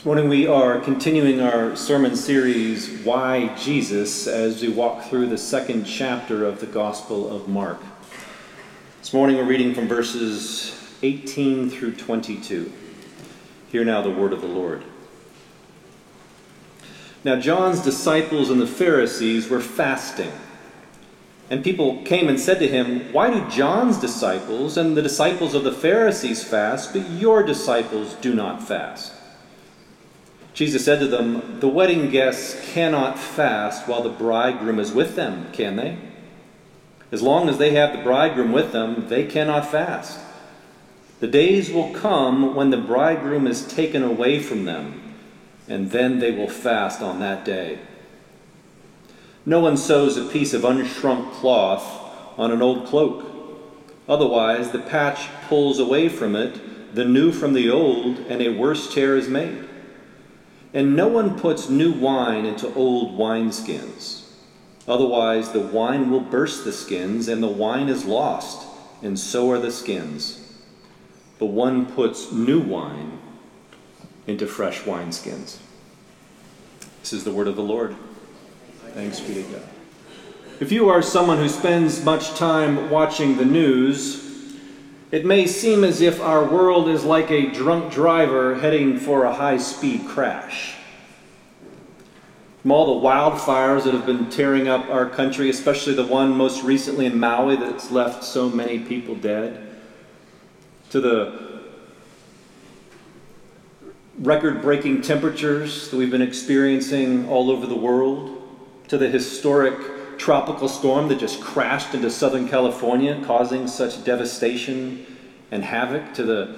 This morning we are continuing our sermon series, Why Jesus, as we walk through the second chapter of the Gospel of Mark. This morning we're reading from verses 18 through 22. Hear now the word of the Lord. Now, John's disciples and the Pharisees were fasting. And people came and said to him, Why do John's disciples and the disciples of the Pharisees fast, but your disciples do not fast? Jesus said to them, The wedding guests cannot fast while the bridegroom is with them, can they? As long as they have the bridegroom with them, they cannot fast. The days will come when the bridegroom is taken away from them, and then they will fast on that day. No one sews a piece of unshrunk cloth on an old cloak. Otherwise, the patch pulls away from it, the new from the old, and a worse tear is made. And no one puts new wine into old wineskins. Otherwise, the wine will burst the skins, and the wine is lost, and so are the skins. But one puts new wine into fresh wineskins. This is the word of the Lord. Thanks be to God. If you are someone who spends much time watching the news, it may seem as if our world is like a drunk driver heading for a high speed crash. From all the wildfires that have been tearing up our country, especially the one most recently in Maui that's left so many people dead, to the record breaking temperatures that we've been experiencing all over the world, to the historic tropical storm that just crashed into Southern California, causing such devastation and havoc, to the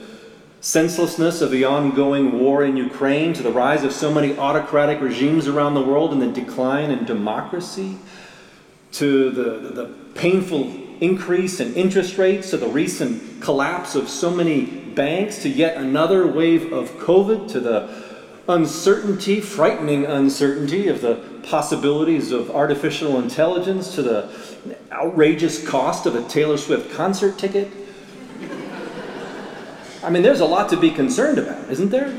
senselessness of the ongoing war in Ukraine, to the rise of so many autocratic regimes around the world and the decline in democracy, to the, the painful increase in interest rates, to the recent collapse of so many banks, to yet another wave of COVID, to the uncertainty, frightening uncertainty of the possibilities of artificial intelligence to the outrageous cost of a Taylor Swift concert ticket. I mean, there's a lot to be concerned about, isn't there?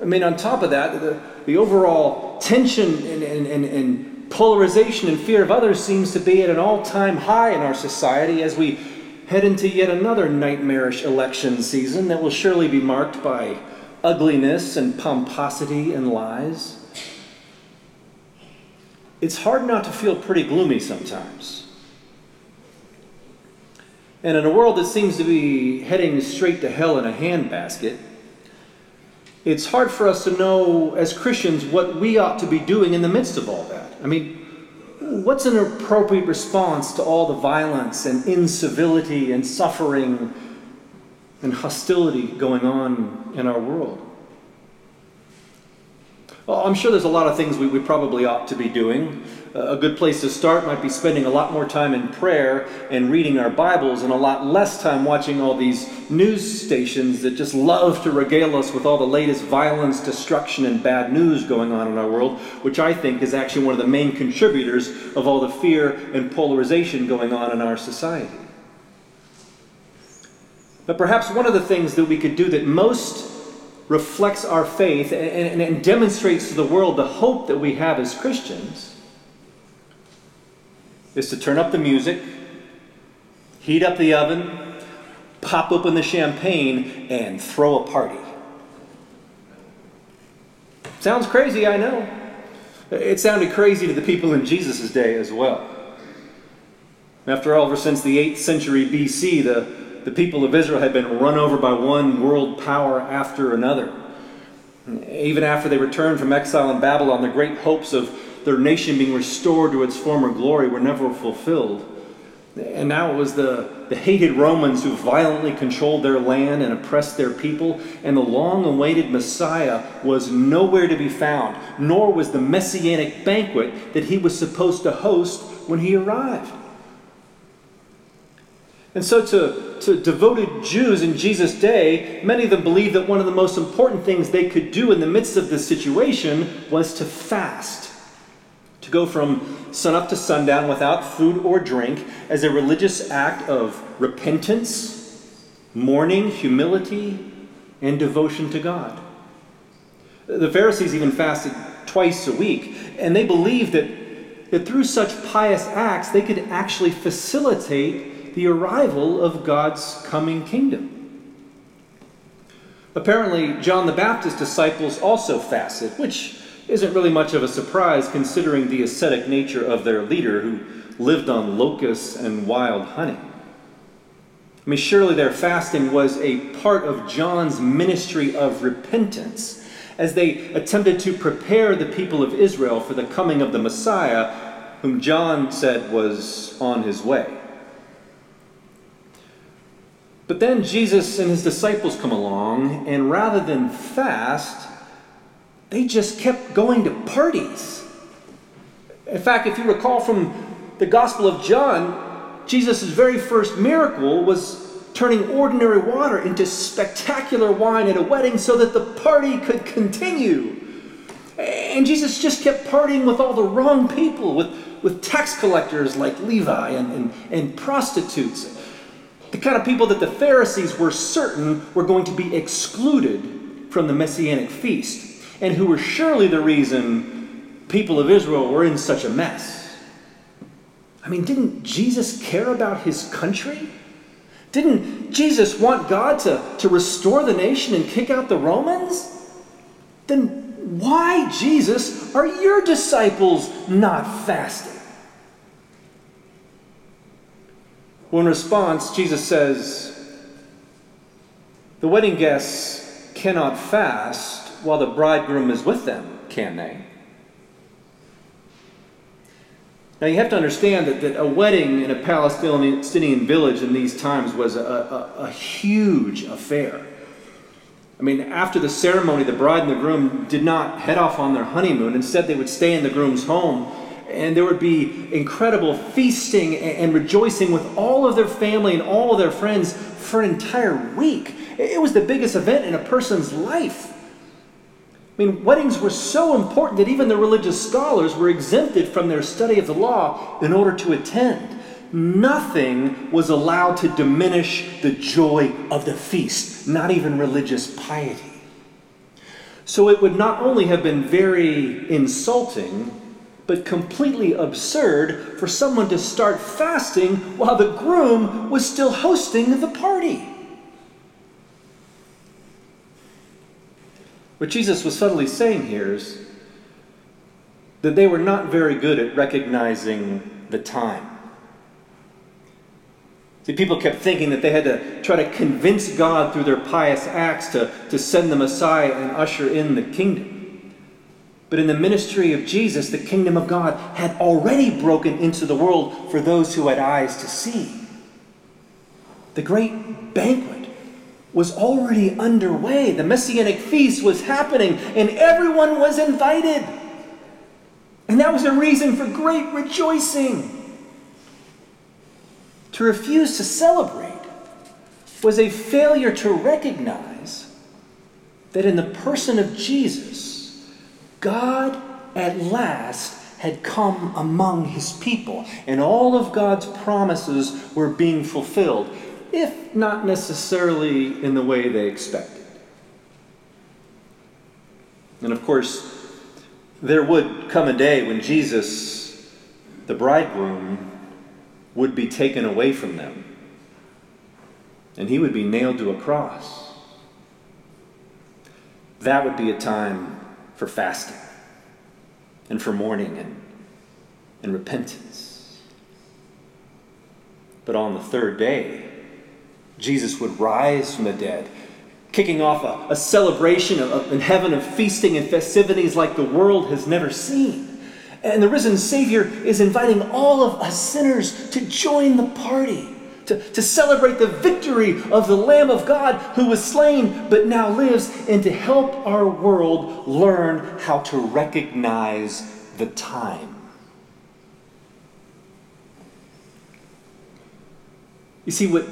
I mean, on top of that, the, the overall tension and, and, and, polarization and fear of others seems to be at an all time high in our society as we head into yet another nightmarish election season that will surely be marked by ugliness and pomposity and lies it's hard not to feel pretty gloomy sometimes. And in a world that seems to be heading straight to hell in a handbasket, it's hard for us to know as Christians what we ought to be doing in the midst of all that. I mean, what's an appropriate response to all the violence and incivility and suffering and hostility going on in our world? Well, I'm sure there's a lot of things we, we probably ought to be doing. A good place to start might be spending a lot more time in prayer and reading our Bibles and a lot less time watching all these news stations that just love to regale us with all the latest violence, destruction, and bad news going on in our world, which I think is actually one of the main contributors of all the fear and polarization going on in our society. But perhaps one of the things that we could do that most reflects our faith and, and, and, demonstrates to the world the hope that we have as Christians is to turn up the music, heat up the oven, pop open the champagne, and throw a party. Sounds crazy, I know. It sounded crazy to the people in Jesus' day as well. After all, ever since the 8th century BC, the the people of Israel had been run over by one world power after another. Even after they returned from exile in Babylon, the great hopes of their nation being restored to its former glory were never fulfilled. And now it was the, the hated Romans who violently controlled their land and oppressed their people, and the long awaited Messiah was nowhere to be found, nor was the messianic banquet that he was supposed to host when he arrived. And so, to, to devoted Jews in Jesus' day, many of them believed that one of the most important things they could do in the midst of this situation was to fast. To go from sunup to sundown without food or drink as a religious act of repentance, mourning, humility, and devotion to God. The Pharisees even fasted twice a week, and they believed that, that through such pious acts they could actually facilitate the arrival of God's coming kingdom. Apparently, John the Baptist's disciples also fasted, which isn't really much of a surprise considering the ascetic nature of their leader who lived on locusts and wild honey. I mean, surely their fasting was a part of John's ministry of repentance as they attempted to prepare the people of Israel for the coming of the Messiah, whom John said was on his way. But then Jesus and his disciples come along, and rather than fast, they just kept going to parties. In fact, if you recall from the Gospel of John, Jesus' very first miracle was turning ordinary water into spectacular wine at a wedding so that the party could continue. And Jesus just kept partying with all the wrong people, with, with tax collectors like Levi and, and, and prostitutes the kind of people that the Pharisees were certain were going to be excluded from the Messianic feast, and who were surely the reason people of Israel were in such a mess. I mean, didn't Jesus care about his country? Didn't Jesus want God to, to restore the nation and kick out the Romans? Then why, Jesus, are your disciples not fasting? Well, in response, Jesus says, The wedding guests cannot fast while the bridegroom is with them, can they? Now, you have to understand that, that a wedding in a Palestinian village in these times was a, a, a huge affair. I mean, after the ceremony, the bride and the groom did not head off on their honeymoon. Instead, they would stay in the groom's home and there would be incredible feasting and rejoicing with all of their family and all of their friends for an entire week. It was the biggest event in a person's life. I mean, weddings were so important that even the religious scholars were exempted from their study of the law in order to attend. Nothing was allowed to diminish the joy of the feast, not even religious piety. So it would not only have been very insulting, but completely absurd for someone to start fasting while the groom was still hosting the party. What Jesus was subtly saying here is that they were not very good at recognizing the time. See, people kept thinking that they had to try to convince God through their pious acts to, to send the Messiah and usher in the kingdom. But in the ministry of Jesus, the kingdom of God had already broken into the world for those who had eyes to see. The great banquet was already underway. The messianic feast was happening, and everyone was invited. And that was a reason for great rejoicing. To refuse to celebrate was a failure to recognize that in the person of Jesus, God at last had come among his people, and all of God's promises were being fulfilled, if not necessarily in the way they expected. And of course, there would come a day when Jesus, the bridegroom, would be taken away from them, and he would be nailed to a cross. That would be a time for fasting and for mourning and, and repentance. But on the third day, Jesus would rise from the dead, kicking off a, a celebration of, of, in heaven of feasting and festivities like the world has never seen. And the risen Savior is inviting all of us sinners to join the party to, to celebrate the victory of the Lamb of God who was slain but now lives, and to help our world learn how to recognize the time. You see, what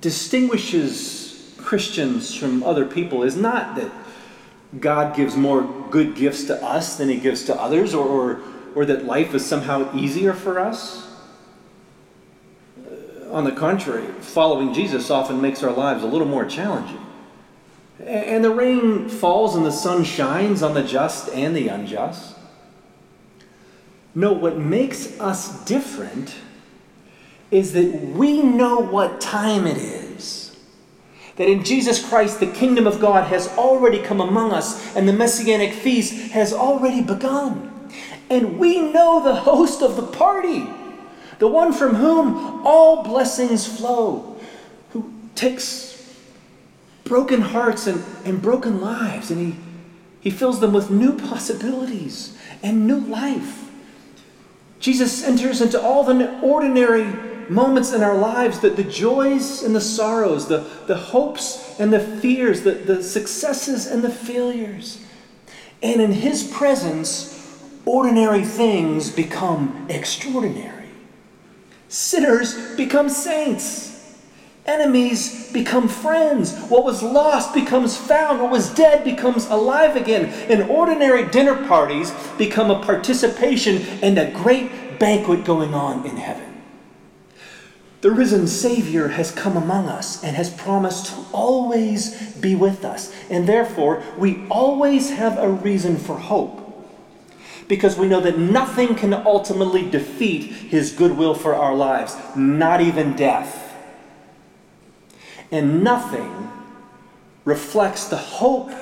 distinguishes Christians from other people is not that God gives more good gifts to us than he gives to others, or, or, or that life is somehow easier for us on the contrary, following Jesus often makes our lives a little more challenging. And the rain falls and the sun shines on the just and the unjust. No, what makes us different is that we know what time it is. That in Jesus Christ, the kingdom of God has already come among us, and the messianic feast has already begun. And we know the host of the party, the one from whom all blessings flow, who takes broken hearts and, and broken lives, and he, he fills them with new possibilities and new life. Jesus enters into all the ordinary moments in our lives that the joys and the sorrows, the, the hopes and the fears, the, the successes and the failures. And in his presence, ordinary things become extraordinary. Sinners become saints. Enemies become friends. What was lost becomes found. What was dead becomes alive again. And ordinary dinner parties become a participation in a great banquet going on in heaven. The risen Savior has come among us and has promised to always be with us. And therefore, we always have a reason for hope. Because we know that nothing can ultimately defeat his goodwill for our lives, not even death and nothing reflects the hope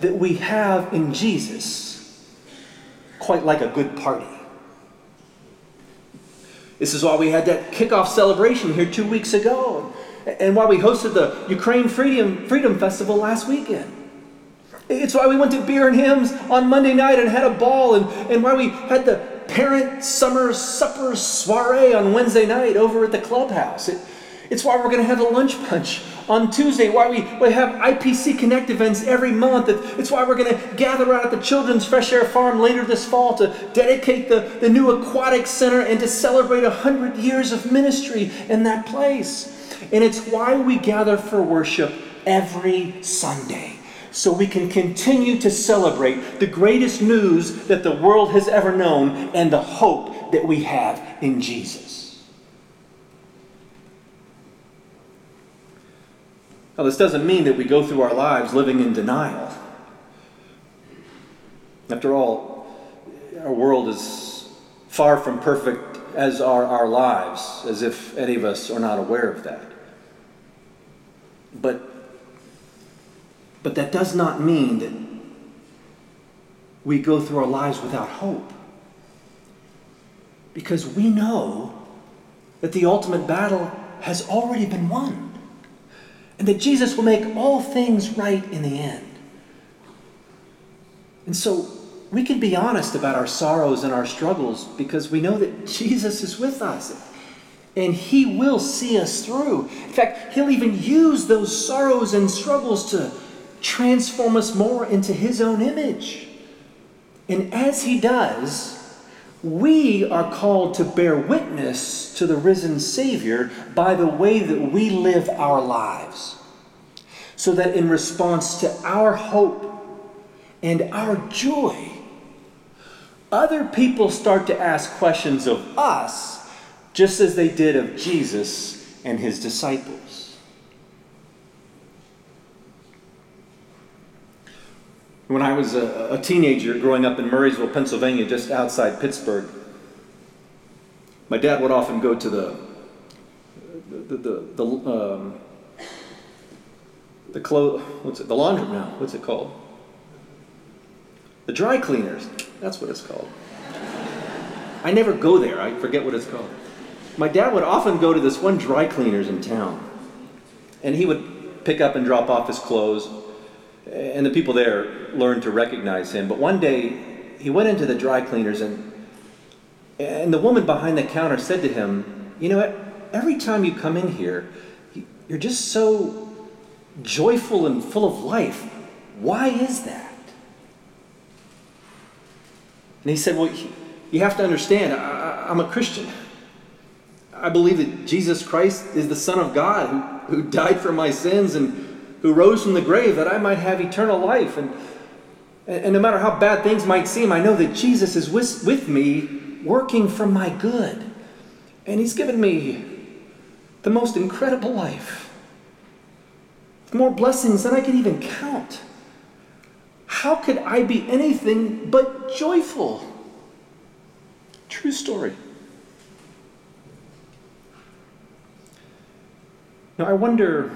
that we have in Jesus quite like a good party. This is why we had that kickoff celebration here two weeks ago, and why we hosted the Ukraine Freedom, Freedom Festival last weekend. It's why we went to Beer and Hymns on Monday night and had a ball, and, and why we had the parent summer supper soiree on Wednesday night over at the clubhouse. It, it's why we're going to have a lunch punch on Tuesday, why we, we have IPC Connect events every month. It's why we're going to gather out at the Children's Fresh Air Farm later this fall to dedicate the, the new aquatic center and to celebrate 100 years of ministry in that place. And it's why we gather for worship every Sunday. So we can continue to celebrate the greatest news that the world has ever known and the hope that we have in Jesus. Now, this doesn't mean that we go through our lives living in denial. After all, our world is far from perfect as are our lives, as if any of us are not aware of that. But, but that does not mean that we go through our lives without hope. Because we know that the ultimate battle has already been won and that Jesus will make all things right in the end. And so we can be honest about our sorrows and our struggles because we know that Jesus is with us and he will see us through. In fact, he'll even use those sorrows and struggles to transform us more into his own image. And as he does, we are called to bear witness to the risen Savior by the way that we live our lives. So that in response to our hope and our joy, other people start to ask questions of us just as they did of Jesus and his disciples. When I was a, a teenager growing up in Murrysville, Pennsylvania, just outside Pittsburgh, my dad would often go to the the, the, the, um, the clo- what's it, the laundry now, what's it called? The dry cleaners. That's what it's called. I never go there. I forget what it's called. My dad would often go to this one dry cleaners in town, and he would pick up and drop off his clothes and the people there learned to recognize him. But one day, he went into the dry cleaners, and, and the woman behind the counter said to him, You know what? Every time you come in here, you're just so joyful and full of life. Why is that? And he said, Well, you have to understand, I, am a Christian. I believe that Jesus Christ is the Son of God who, who died for my sins and who rose from the grave that I might have eternal life. And, and no matter how bad things might seem, I know that Jesus is with, with me, working for my good. And He's given me the most incredible life. more blessings than I could even count. How could I be anything but joyful? True story. Now, I wonder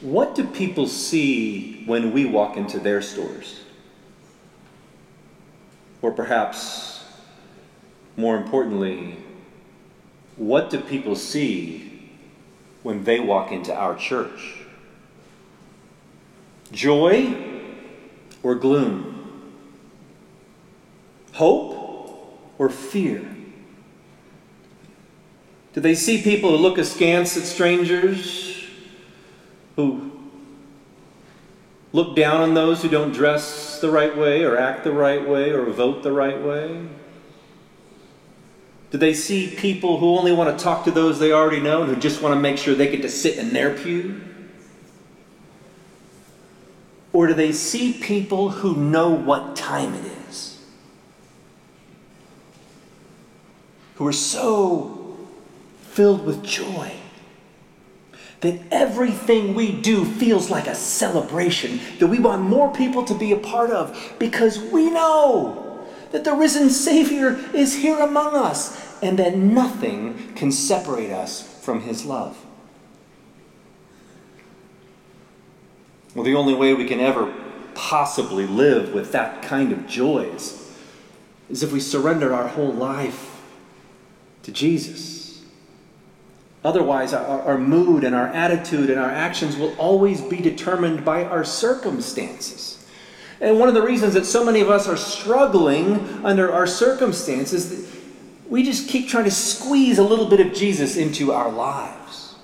what do people see when we walk into their stores? Or perhaps, more importantly, what do people see when they walk into our church? Joy or gloom? Hope or fear? Do they see people who look askance at strangers, who look down on those who don't dress the right way, or act the right way, or vote the right way? Do they see people who only want to talk to those they already know and who just want to make sure they get to sit in their pew? Or do they see people who know what time it is? Who are so filled with joy that everything we do feels like a celebration that we want more people to be a part of because we know that the risen Savior is here among us and that nothing can separate us from his love. Well, the only way we can ever possibly live with that kind of joy is, is if we surrender our whole life to Jesus. Otherwise, our, our mood and our attitude and our actions will always be determined by our circumstances. And one of the reasons that so many of us are struggling under our circumstances, we just keep trying to squeeze a little bit of Jesus into our lives.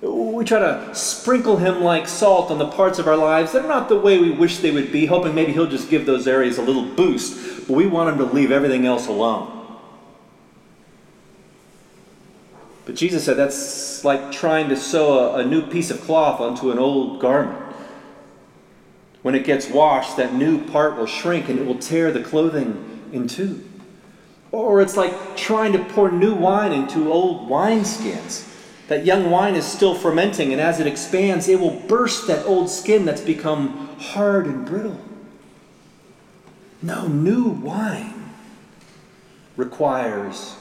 We try to sprinkle him like salt on the parts of our lives that are not the way we wish they would be, hoping maybe he'll just give those areas a little boost, but we want him to leave everything else alone. But Jesus said that's like trying to sew a, a new piece of cloth onto an old garment. When it gets washed, that new part will shrink and it will tear the clothing in two. Or it's like trying to pour new wine into old wineskins. That young wine is still fermenting, and as it expands, it will burst that old skin that's become hard and brittle. No, new wine requires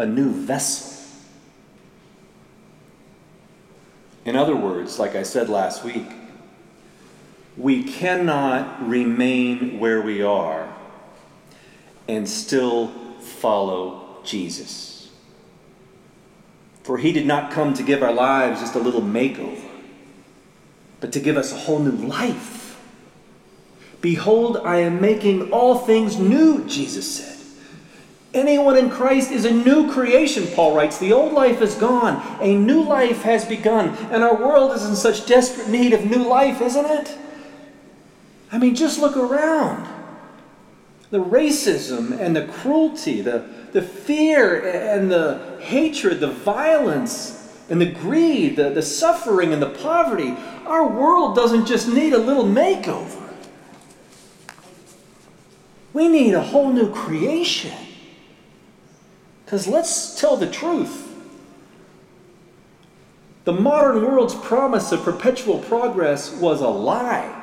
a new vessel. In other words, like I said last week, we cannot remain where we are and still follow Jesus. For he did not come to give our lives just a little makeover, but to give us a whole new life. Behold, I am making all things new, Jesus said. Anyone in Christ is a new creation, Paul writes. The old life is gone, a new life has begun, and our world is in such desperate need of new life, isn't it? I mean, just look around. The racism and the cruelty, the, the fear and the hatred, the violence and the greed, the, the suffering and the poverty. Our world doesn't just need a little makeover. We need a whole new creation. Because let's tell the truth. The modern world's promise of perpetual progress was a lie.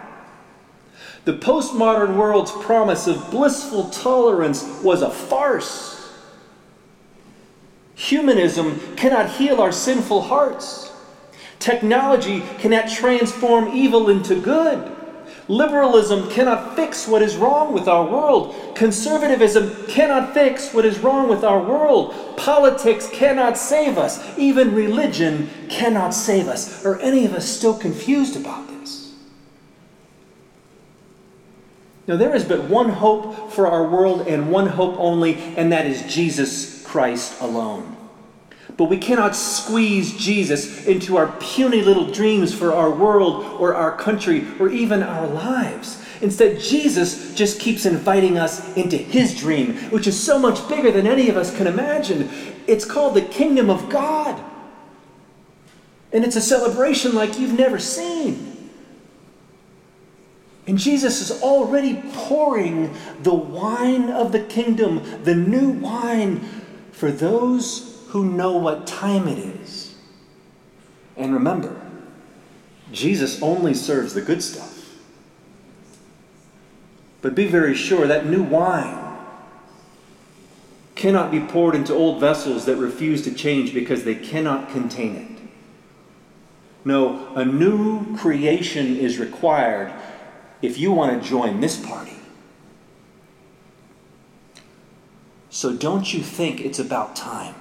The postmodern world's promise of blissful tolerance was a farce. Humanism cannot heal our sinful hearts. Technology cannot transform evil into good. Liberalism cannot fix what is wrong with our world. Conservatism cannot fix what is wrong with our world. Politics cannot save us. Even religion cannot save us. Are any of us still confused about this? Now, there is but one hope for our world and one hope only, and that is Jesus Christ alone. But we cannot squeeze Jesus into our puny little dreams for our world or our country or even our lives. Instead, Jesus just keeps inviting us into his dream, which is so much bigger than any of us can imagine. It's called the kingdom of God. And it's a celebration like you've never seen. And Jesus is already pouring the wine of the kingdom, the new wine, for those who know what time it is And remember, Jesus only serves the good stuff. But be very sure that new wine cannot be poured into old vessels that refuse to change because they cannot contain it. No, a new creation is required if you want to join this party. So don't you think it's about time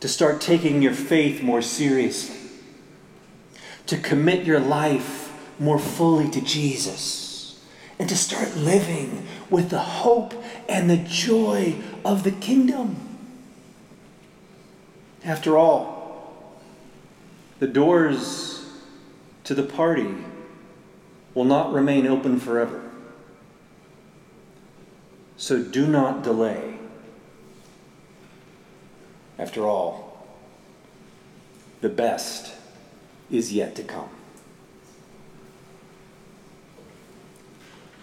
to start taking your faith more seriously? To commit your life more fully to Jesus? And to start living with the hope and the joy of the kingdom? After all, the doors to the party will not remain open forever. So do not delay. After all, the best is yet to come.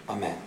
Amen.